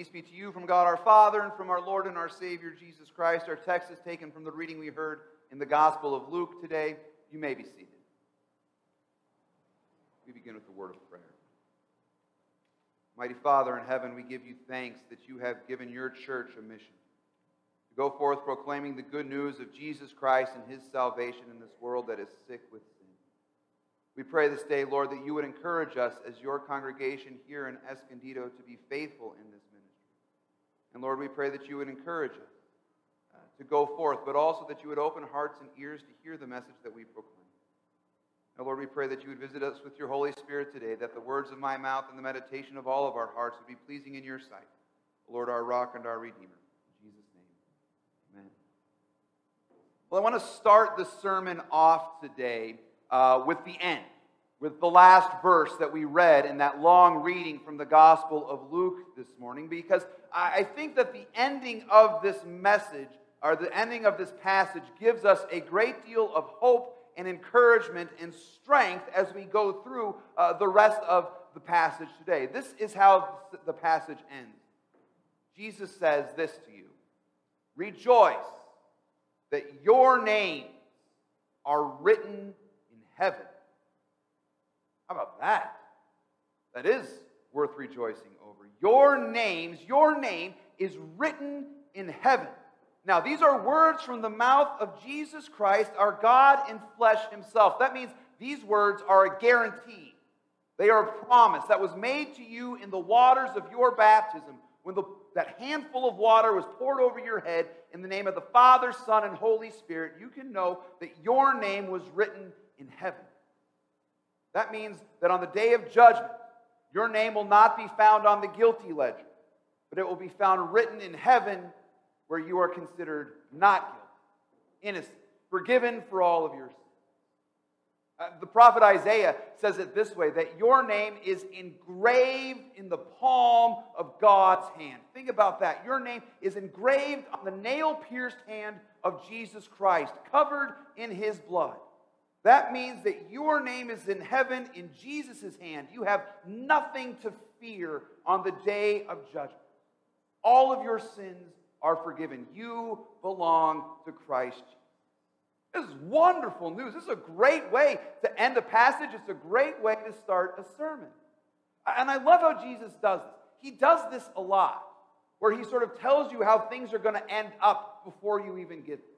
Peace be to you from God our Father and from our Lord and our Savior Jesus Christ. Our text is taken from the reading we heard in the Gospel of Luke today. You may be seated. We begin with the word of prayer. Mighty Father in heaven, we give you thanks that you have given your church a mission to go forth proclaiming the good news of Jesus Christ and his salvation in this world that is sick with sin. We pray this day, Lord, that you would encourage us as your congregation here in Escondido to be faithful in this and Lord, we pray that you would encourage us uh, to go forth, but also that you would open hearts and ears to hear the message that we proclaim. Now, Lord, we pray that you would visit us with your Holy Spirit today, that the words of my mouth and the meditation of all of our hearts would be pleasing in your sight. Lord, our rock and our redeemer. In Jesus' name, amen. Well, I want to start the sermon off today uh, with the end with the last verse that we read in that long reading from the Gospel of Luke this morning, because I think that the ending of this message, or the ending of this passage, gives us a great deal of hope and encouragement and strength as we go through uh, the rest of the passage today. This is how the passage ends. Jesus says this to you Rejoice that your names are written in heaven. How about that? That is worth rejoicing over. Your names, your name is written in heaven. Now, these are words from the mouth of Jesus Christ, our God in flesh himself. That means these words are a guarantee. They are a promise that was made to you in the waters of your baptism when the, that handful of water was poured over your head in the name of the Father, Son, and Holy Spirit. You can know that your name was written in heaven. That means that on the day of judgment, your name will not be found on the guilty ledger, but it will be found written in heaven where you are considered not guilty, innocent, forgiven for all of your sins. Uh, the prophet Isaiah says it this way that your name is engraved in the palm of God's hand. Think about that. Your name is engraved on the nail pierced hand of Jesus Christ, covered in his blood. That means that your name is in heaven in Jesus' hand. You have nothing to fear on the day of judgment. All of your sins are forgiven. You belong to Christ. This is wonderful news. This is a great way to end a passage. It's a great way to start a sermon. And I love how Jesus does this. He does this a lot, where he sort of tells you how things are going to end up before you even get there.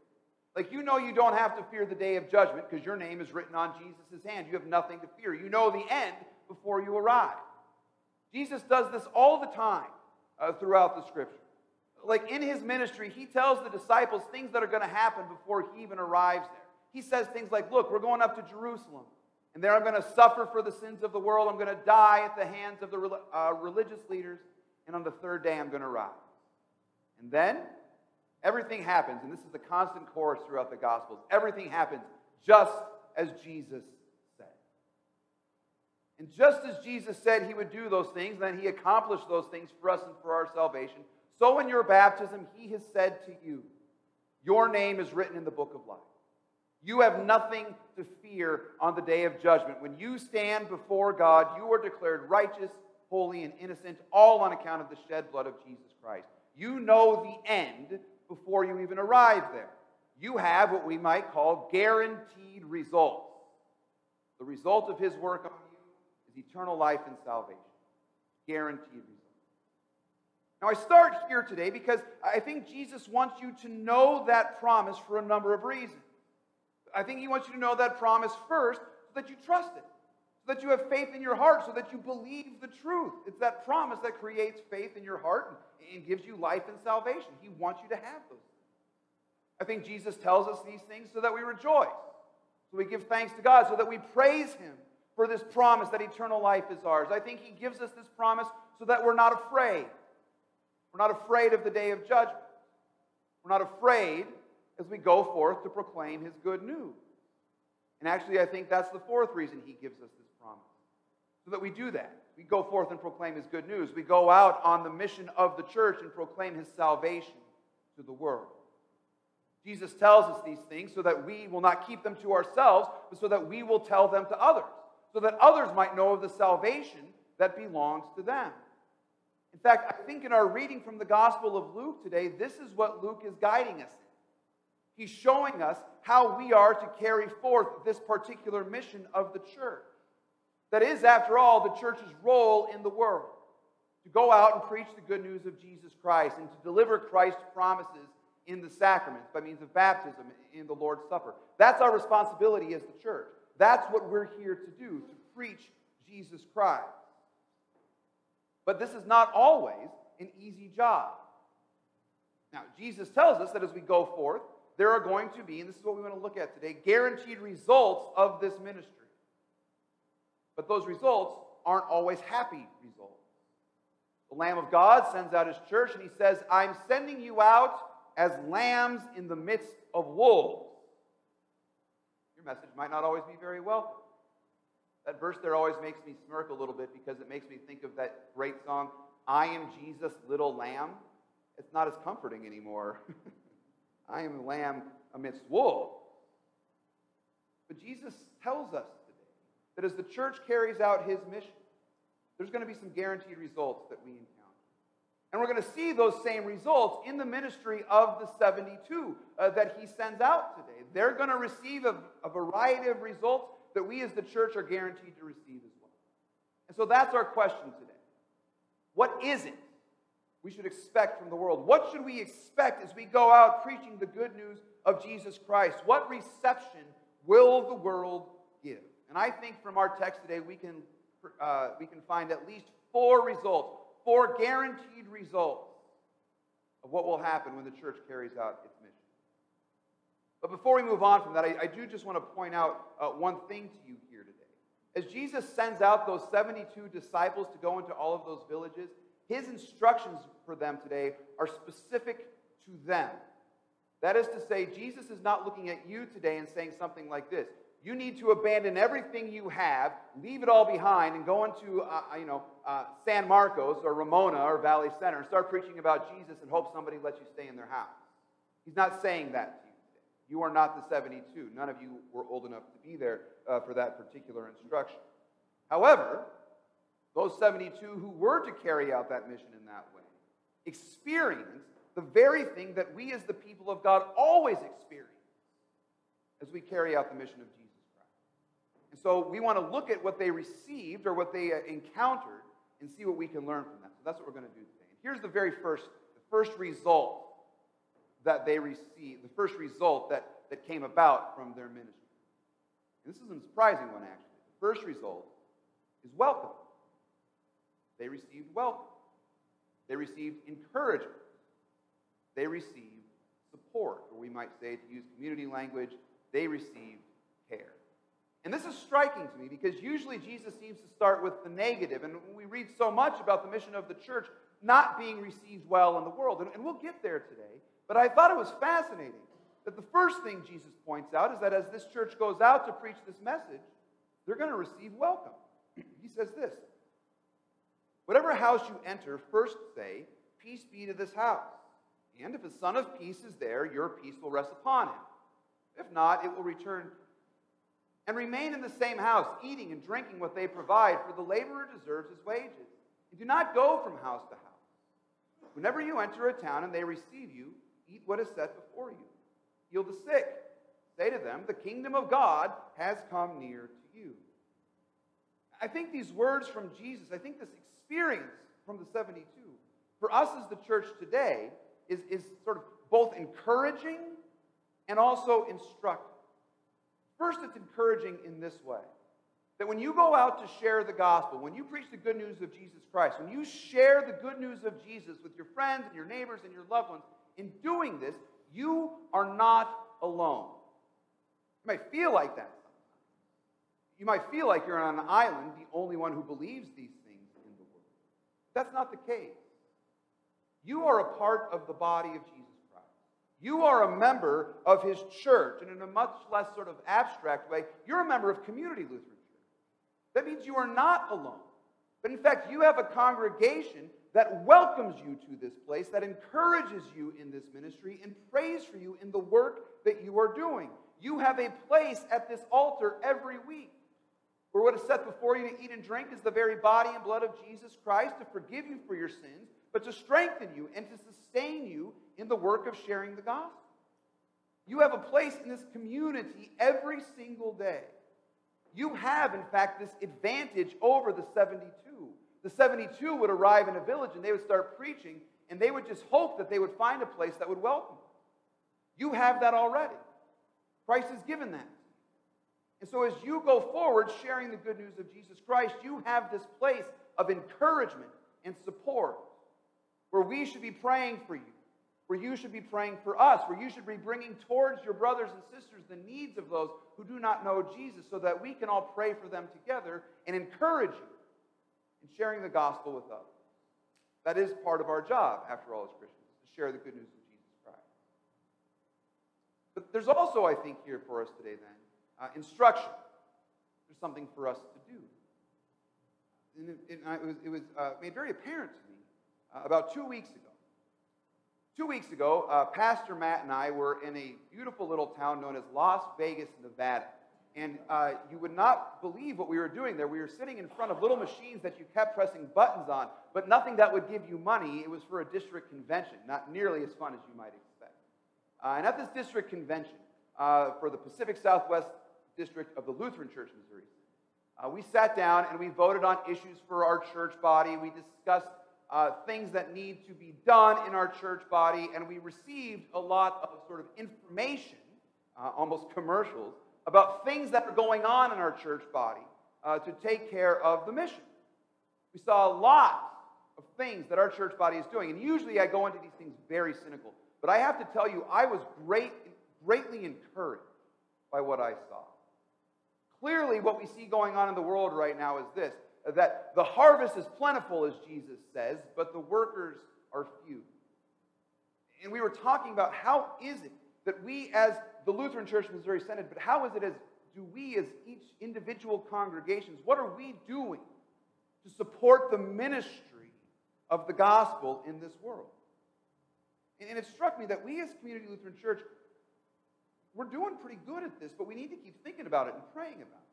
Like, you know, you don't have to fear the day of judgment because your name is written on Jesus' hand. You have nothing to fear. You know the end before you arrive. Jesus does this all the time uh, throughout the scripture. Like in his ministry, he tells the disciples things that are going to happen before he even arrives there. He says things like, Look, we're going up to Jerusalem, and there I'm going to suffer for the sins of the world. I'm going to die at the hands of the uh, religious leaders, and on the third day, I'm going to rise. And then Everything happens, and this is the constant chorus throughout the Gospels. Everything happens just as Jesus said. And just as Jesus said he would do those things, then he accomplished those things for us and for our salvation. So in your baptism, he has said to you, Your name is written in the book of life. You have nothing to fear on the day of judgment. When you stand before God, you are declared righteous, holy, and innocent, all on account of the shed blood of Jesus Christ. You know the end before you even arrive there. You have what we might call guaranteed results. The result of his work on you is eternal life and salvation. Guaranteed results. Now, I start here today because I think Jesus wants you to know that promise for a number of reasons. I think he wants you to know that promise first so that you trust it, so that you have faith in your heart, so that you believe the truth. It's that promise that creates faith in your heart and gives you life and salvation. He wants you to have those. I think Jesus tells us these things so that we rejoice, so we give thanks to God, so that we praise Him for this promise that eternal life is ours. I think He gives us this promise so that we're not afraid. We're not afraid of the day of judgment. We're not afraid as we go forth to proclaim His good news. And actually, I think that's the fourth reason He gives us this so that we do that. We go forth and proclaim his good news. We go out on the mission of the church and proclaim his salvation to the world. Jesus tells us these things so that we will not keep them to ourselves, but so that we will tell them to others, so that others might know of the salvation that belongs to them. In fact, I think in our reading from the Gospel of Luke today, this is what Luke is guiding us in. He's showing us how we are to carry forth this particular mission of the church. That is, after all, the church's role in the world to go out and preach the good news of Jesus Christ and to deliver Christ's promises in the sacraments by means of baptism in the Lord's Supper. That's our responsibility as the church. That's what we're here to do, to preach Jesus Christ. But this is not always an easy job. Now, Jesus tells us that as we go forth, there are going to be, and this is what we want to look at today, guaranteed results of this ministry. But those results aren't always happy results. The Lamb of God sends out his church and he says, I'm sending you out as lambs in the midst of wolves. Your message might not always be very welcome. That verse there always makes me smirk a little bit because it makes me think of that great song, I am Jesus, little lamb. It's not as comforting anymore. I am a lamb amidst wolves. But Jesus tells us that as the church carries out his mission, there's going to be some guaranteed results that we encounter. And we're going to see those same results in the ministry of the 72 uh, that he sends out today. They're going to receive a, a variety of results that we as the church are guaranteed to receive as well. And so that's our question today. What is it we should expect from the world? What should we expect as we go out preaching the good news of Jesus Christ? What reception will the world give? And I think from our text today, we can, uh, we can find at least four results, four guaranteed results of what will happen when the church carries out its mission. But before we move on from that, I, I do just want to point out uh, one thing to you here today. As Jesus sends out those 72 disciples to go into all of those villages, his instructions for them today are specific to them. That is to say, Jesus is not looking at you today and saying something like this. You need to abandon everything you have, leave it all behind, and go into, uh, uh you know, uh, San Marcos or Ramona or Valley Center and start preaching about Jesus and hope somebody lets you stay in their house. He's not saying that to you. You are not the 72. None of you were old enough to be there uh, for that particular instruction. However, those 72 who were to carry out that mission in that way experienced the very thing that we as the people of God always experience as we carry out the mission of Jesus. And so we want to look at what they received or what they uh, encountered and see what we can learn from that. So that's what we're going to do today. And here's the very first, the first result that they received, the first result that, that came about from their ministry. And this is a surprising one, actually. The first result is welcome. They received welcome. They received encouragement. They received support, or we might say, to use community language, they received care. And this is striking to me because usually Jesus seems to start with the negative, and we read so much about the mission of the church not being received well in the world. And, and we'll get there today. But I thought it was fascinating that the first thing Jesus points out is that as this church goes out to preach this message, they're going to receive welcome. He says this Whatever house you enter, first say, Peace be to this house. And if a son of peace is there, your peace will rest upon him. If not, it will return and remain in the same house, eating and drinking what they provide, for the laborer deserves his wages. And do not go from house to house. Whenever you enter a town and they receive you, Eat what is set before you. Heal the sick. Say to them, The kingdom of God has come near to you. I think these words from Jesus, I think this experience from the 72, for us as the church today, is, is sort of both encouraging and also instructive. First, it's encouraging in this way that when you go out to share the gospel, when you preach the good news of Jesus Christ, when you share the good news of Jesus with your friends and your neighbors and your loved ones, in doing this, you are not alone. You might feel like that You might feel like you're on an island, the only one who believes these things in the world. That's not the case. You are a part of the body of Jesus. You are a member of his church, and in a much less sort of abstract way, you're a member of Community Lutheran Church. That means you are not alone. But in fact, you have a congregation that welcomes you to this place, that encourages you in this ministry, and prays for you in the work that you are doing. You have a place at this altar every week. where what is set before you to eat and drink is the very body and blood of Jesus Christ to forgive you for your sins, but to strengthen you and to sustain you in the work of sharing the gospel. You have a place in this community every single day. You have, in fact, this advantage over the 72. The 72 would arrive in a village and they would start preaching, and they would just hope that they would find a place that would welcome them. You have that already. Christ has given that. And so, as you go forward sharing the good news of Jesus Christ, you have this place of encouragement and support where we should be praying for you, where you should be praying for us, where you should be bringing towards your brothers and sisters the needs of those who do not know Jesus so that we can all pray for them together and encourage you in sharing the gospel with others. That is part of our job, after all, as Christians, to share the good news of Jesus Christ. But there's also, I think, here for us today, then, uh, instruction. There's something for us to do. And it, it, it was, it was uh, made very apparent to me uh, about two weeks ago. Two weeks ago, uh, Pastor Matt and I were in a beautiful little town known as Las Vegas, Nevada. And uh, you would not believe what we were doing there. We were sitting in front of little machines that you kept pressing buttons on, but nothing that would give you money. It was for a district convention, not nearly as fun as you might expect. Uh, and at this district convention uh, for the Pacific Southwest District of the Lutheran Church Missouri, uh, we sat down and we voted on issues for our church body. We discussed uh, things that need to be done in our church body, and we received a lot of sort of information, uh, almost commercials, about things that are going on in our church body uh, to take care of the mission. We saw a lot of things that our church body is doing, and usually I go into these things very cynical. But I have to tell you, I was great, greatly encouraged by what I saw. Clearly, what we see going on in the world right now is this that the harvest is plentiful, as Jesus says, but the workers are few. And we were talking about how is it that we, as the Lutheran Church Missouri Synod, but how is it as do we, as each individual congregations, what are we doing to support the ministry of the gospel in this world? And it struck me that we, as Community Lutheran Church, we're doing pretty good at this, but we need to keep thinking about it and praying about it.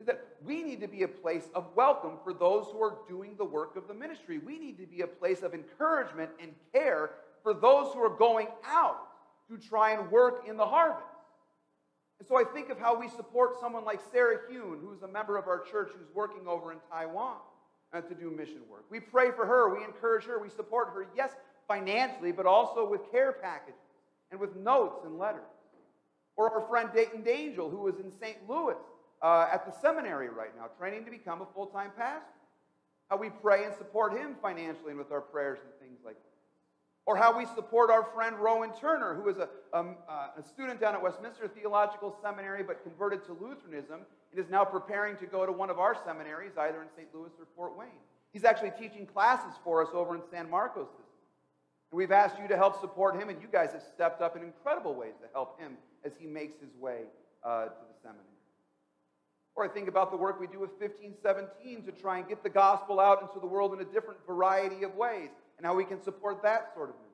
Is that we need to be a place of welcome for those who are doing the work of the ministry. We need to be a place of encouragement and care for those who are going out to try and work in the harvest. And so I think of how we support someone like Sarah Hune, who's a member of our church who's working over in Taiwan uh, to do mission work. We pray for her, we encourage her, we support her, yes, financially, but also with care packages and with notes and letters. Or our friend Dayton Dangel, who is in St. Louis uh, at the seminary right now, training to become a full time pastor. How we pray and support him financially and with our prayers and things like that. Or how we support our friend Rowan Turner, who is a, um, uh, a student down at Westminster Theological Seminary but converted to Lutheranism and is now preparing to go to one of our seminaries, either in St. Louis or Fort Wayne. He's actually teaching classes for us over in San Marcos this and we've asked you to help support him, and you guys have stepped up in incredible ways to help him as he makes his way uh, to the seminary. Or I think about the work we do with 1517 to try and get the gospel out into the world in a different variety of ways, and how we can support that sort of movement.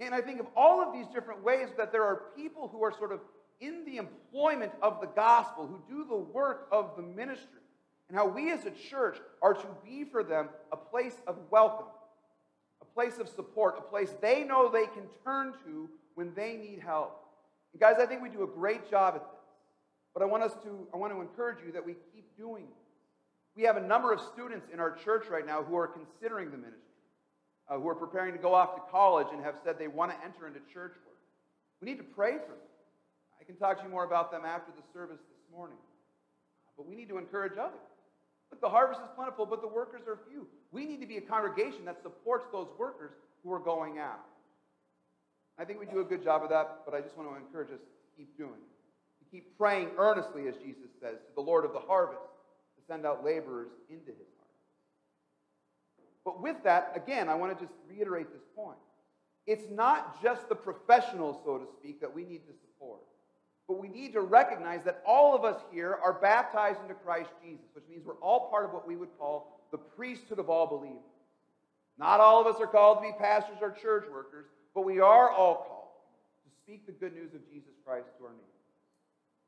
And I think of all of these different ways that there are people who are sort of in the employment of the gospel, who do the work of the ministry, and how we as a church are to be for them a place of welcome a place of support, a place they know they can turn to when they need help. And guys, I think we do a great job at this. But I want us to, I want to encourage you that we keep doing. We have a number of students in our church right now who are considering the ministry, uh, who are preparing to go off to college and have said they want to enter into church work. We need to pray for them. I can talk to you more about them after the service this morning. But we need to encourage others. Look, the harvest is plentiful, but the workers are few. We need to be a congregation that supports those workers who are going out. I think we do a good job of that, but I just want to encourage us to keep doing it. Keep praying earnestly, as Jesus says, to the Lord of the harvest to send out laborers into his harvest. But with that, again, I want to just reiterate this point. It's not just the professionals, so to speak, that we need to support. But we need to recognize that all of us here are baptized into Christ Jesus, which means we're all part of what we would call the priesthood of all believers. Not all of us are called to be pastors or church workers, but we are all called to speak the good news of Jesus Christ to our neighbors.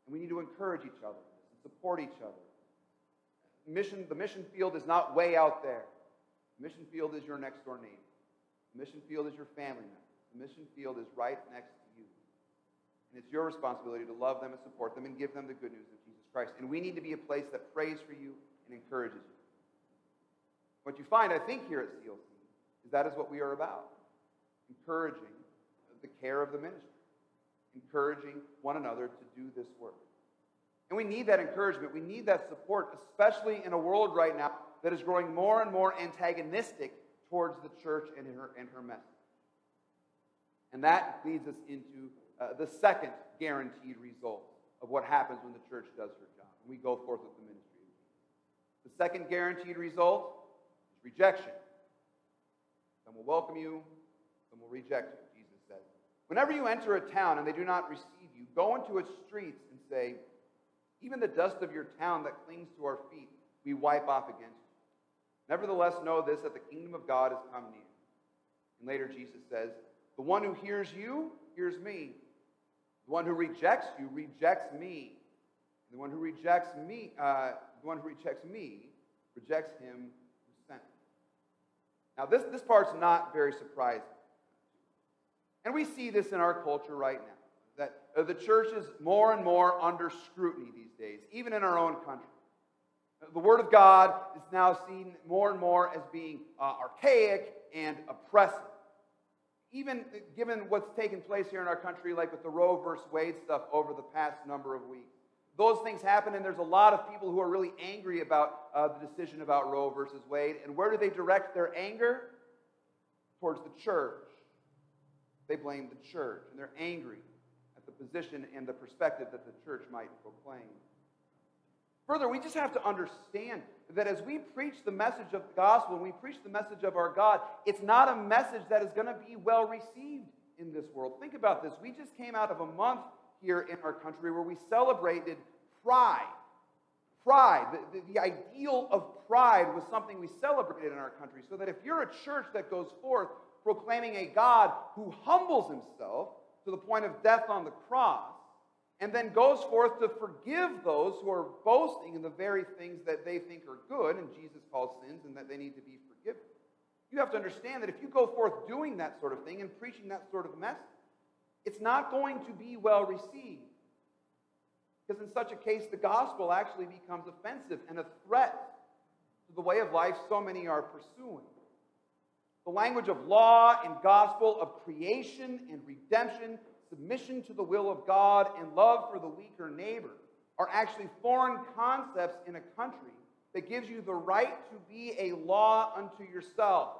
And we need to encourage each other and support each other. Mission, the mission field is not way out there. The mission field is your next door neighbor. The mission field is your family member. The mission field is right next to you. And it's your responsibility to love them and support them and give them the good news of Jesus Christ. And we need to be a place that prays for you and encourages you. What you find, I think, here at CLC is that is what we are about encouraging the care of the ministry, encouraging one another to do this work. And we need that encouragement. We need that support, especially in a world right now that is growing more and more antagonistic towards the church and her, and her message. And that leads us into uh, the second guaranteed result of what happens when the church does her job. And we go forth with the ministry. The second guaranteed result is rejection. Some will welcome you, some will reject you. Whenever you enter a town and they do not receive you, go into its streets and say, even the dust of your town that clings to our feet, we wipe off against you. Nevertheless, know this that the kingdom of God has come near. And later, Jesus says, The one who hears you hears me. The one who rejects you rejects me. The one who rejects me, uh, the one who rejects me, rejects him who sent me. Now, this, this part's not very surprising. And we see this in our culture right now that the church is more and more under scrutiny these days, even in our own country. The Word of God is now seen more and more as being uh, archaic and oppressive. Even given what's taken place here in our country, like with the Roe versus Wade stuff over the past number of weeks. Those things happen, and there's a lot of people who are really angry about uh, the decision about Roe versus Wade. And where do they direct their anger? Towards the church. They blame the church, and they're angry at the position and the perspective that the church might proclaim. Further, we just have to understand that as we preach the message of the gospel and we preach the message of our God, it's not a message that is going to be well received in this world. Think about this. We just came out of a month here in our country where we celebrated pride. Pride, the, the, the, ideal of pride was something we celebrated in our country. So that if you're a church that goes forth proclaiming a God who humbles himself to the point of death on the cross, and then goes forth to forgive those who are boasting in the very things that they think are good, and Jesus calls sins and that they need to be forgiven. You have to understand that if you go forth doing that sort of thing and preaching that sort of message, it's not going to be well received. Because in such a case, the gospel actually becomes offensive and a threat to the way of life so many are pursuing. The language of law and gospel, of creation and redemption, submission to the will of God, and love for the weaker neighbor are actually foreign concepts in a country that gives you the right to be a law unto yourself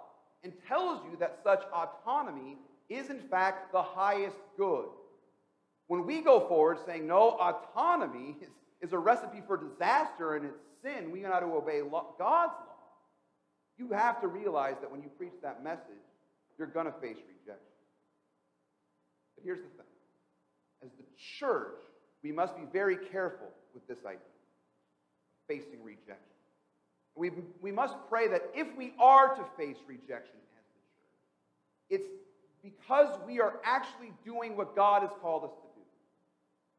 and tells you that such autonomy is, in fact, the highest good. When we go forward saying no, autonomy is, is a recipe for disaster and it's sin, we got to obey God's law. You have to realize that when you preach that message, you're going to face rejection. But here's the thing as the church, we must be very careful with this idea of facing rejection. We, we must pray that if we are to face rejection as the church, it's because we are actually doing what God has called us to.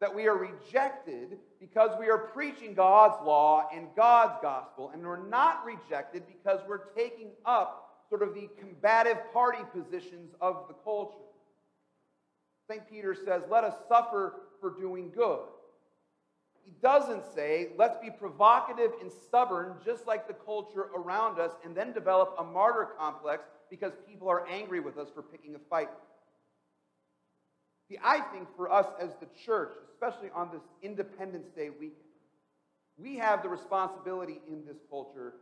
That we are rejected because we are preaching God's law and God's gospel, and we're not rejected because we're taking up sort of the combative party positions of the culture. St. Peter says, Let us suffer for doing good. He doesn't say, Let's be provocative and stubborn, just like the culture around us, and then develop a martyr complex because people are angry with us for picking a fight. See, I think for us as the church, especially on this Independence Day weekend, we have the responsibility in this culture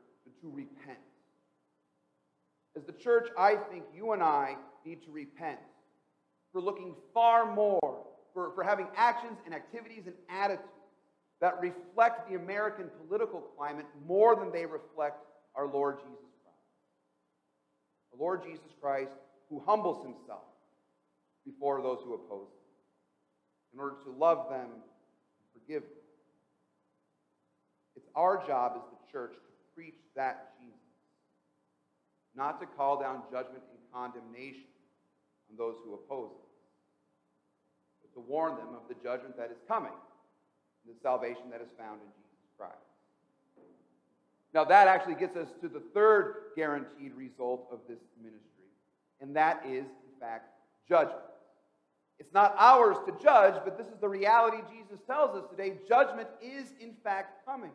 to repent. As the church, I think you and I need to repent for looking far more, for, for having actions and activities and attitudes that reflect the American political climate more than they reflect our Lord Jesus Christ. The Lord Jesus Christ who humbles himself before those who oppose him in order to love them and forgive them. It's our job as the church to preach that Jesus, not to call down judgment and condemnation on those who oppose us but to warn them of the judgment that is coming, and the salvation that is found in Jesus. Christ. Now, that actually gets us to the third guaranteed result of this ministry, and that is, in fact, judgment. It's not ours to judge, but this is the reality Jesus tells us today. Judgment is, in fact, coming.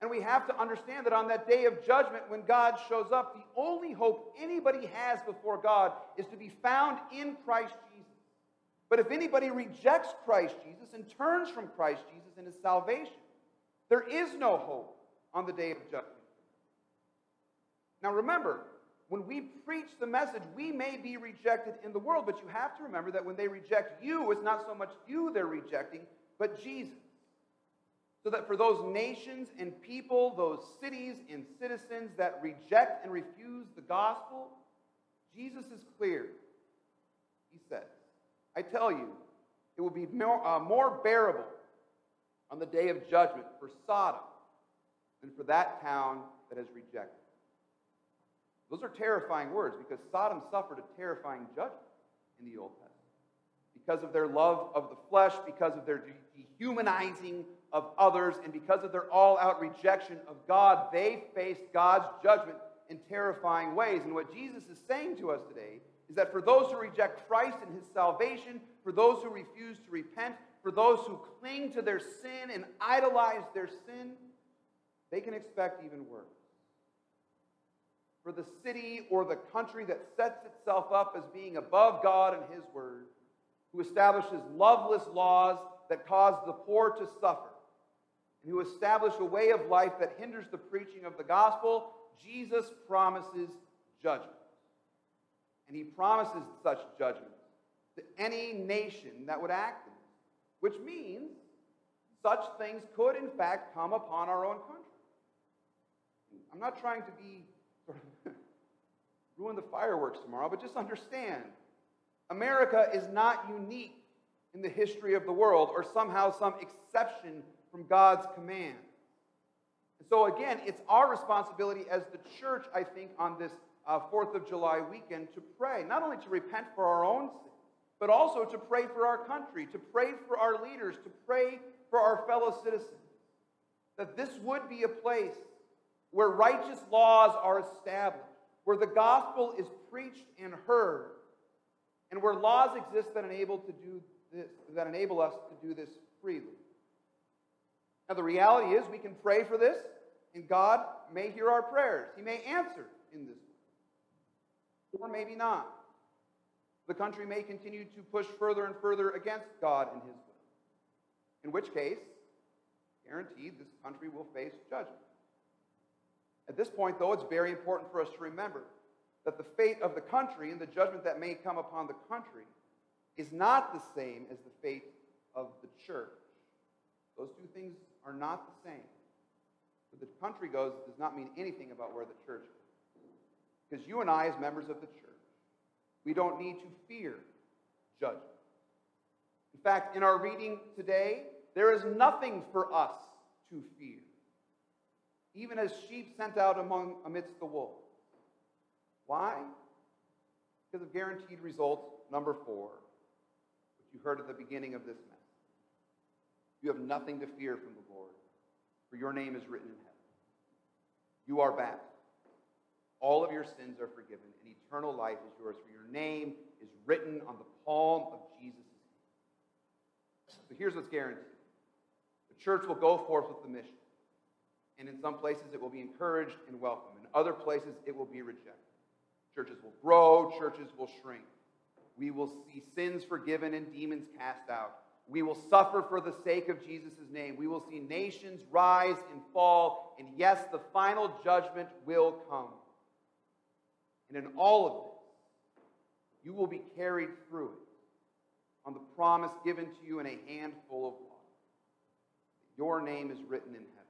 And we have to understand that on that day of judgment, when God shows up, the only hope anybody has before God is to be found in Christ Jesus. But if anybody rejects Christ Jesus and turns from Christ Jesus and his salvation, there is no hope on the day of judgment. Now remember, when we preach the message, we may be rejected in the world, but you have to remember that when they reject you, it's not so much you they're rejecting, but Jesus. So that for those nations and people, those cities and citizens that reject and refuse the gospel, Jesus is clear. He says, I tell you, it will be more, uh, more bearable on the day of judgment for Sodom than for that town that has rejected. Those are terrifying words because Sodom suffered a terrifying judgment in the Old Testament. Because of their love of the flesh, because of their dehumanizing of others, and because of their all out rejection of God, they faced God's judgment in terrifying ways. And what Jesus is saying to us today is that for those who reject Christ and his salvation, for those who refuse to repent, for those who cling to their sin and idolize their sin, they can expect even worse. For the city or the country that sets itself up as being above God and His Word, who establishes loveless laws that cause the poor to suffer, and who establish a way of life that hinders the preaching of the gospel, Jesus promises judgment. And He promises such judgment to any nation that would act in which means such things could, in fact, come upon our own country. I'm not trying to be ruin the fireworks tomorrow, but just understand America is not unique in the history of the world or somehow some exception from God's command. And so, again, it's our responsibility as the church, I think, on this uh, 4th of July weekend to pray, not only to repent for our own sins, but also to pray for our country, to pray for our leaders, to pray for our fellow citizens. That this would be a place where righteous laws are established, where the gospel is preached and heard, and where laws exist that enable to do this, that enable us to do this freely. Now the reality is we can pray for this, and God may hear our prayers. He may answer in this way. Or maybe not. The country may continue to push further and further against God and his will. In which case, guaranteed this country will face judgment. At this point, though, it's very important for us to remember that the fate of the country and the judgment that may come upon the country is not the same as the fate of the church. Those two things are not the same. Where the country goes does not mean anything about where the church goes. Because you and I, as members of the church, we don't need to fear judgment. In fact, in our reading today, there is nothing for us to fear even as sheep sent out among amidst the wolves. Why? Because of guaranteed results number four, which you heard at the beginning of this message. You have nothing to fear from the Lord, for your name is written in heaven. You are baptized. All of your sins are forgiven, and eternal life is yours, for your name is written on the palm of Jesus' hand. So here's what's guaranteed the church will go forth with the mission and in some places it will be encouraged and welcomed. In other places it will be rejected. Churches will grow, churches will shrink. We will see sins forgiven and demons cast out. We will suffer for the sake of Jesus' name. We will see nations rise and fall. And yes, the final judgment will come. And in all of this, you will be carried through it on the promise given to you in a handful of water. Your name is written in heaven.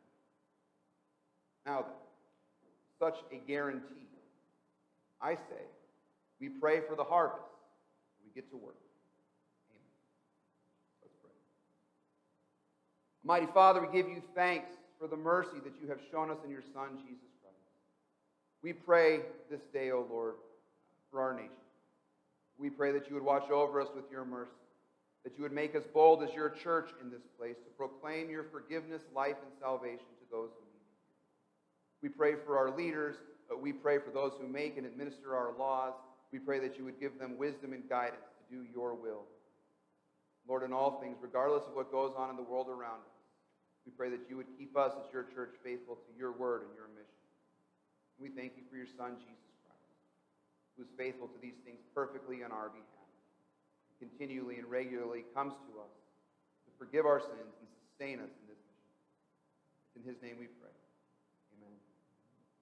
Now then, such a guarantee. I say, we pray for the harvest. We get to work. Amen. Let's pray. Mighty Father, we give you thanks for the mercy that you have shown us in your Son, Jesus Christ. We pray this day, O Lord, for our nation. We pray that you would watch over us with your mercy. that you would make us bold as your church in this place to proclaim your forgiveness, life, and salvation to those who. We pray for our leaders, but we pray for those who make and administer our laws. We pray that you would give them wisdom and guidance to do your will. Lord, in all things, regardless of what goes on in the world around us, we pray that you would keep us as your church faithful to your word and your mission. We thank you for your Son, Jesus Christ, who is faithful to these things perfectly on our behalf, continually and regularly comes to us to forgive our sins and sustain us in this mission. In his name we pray.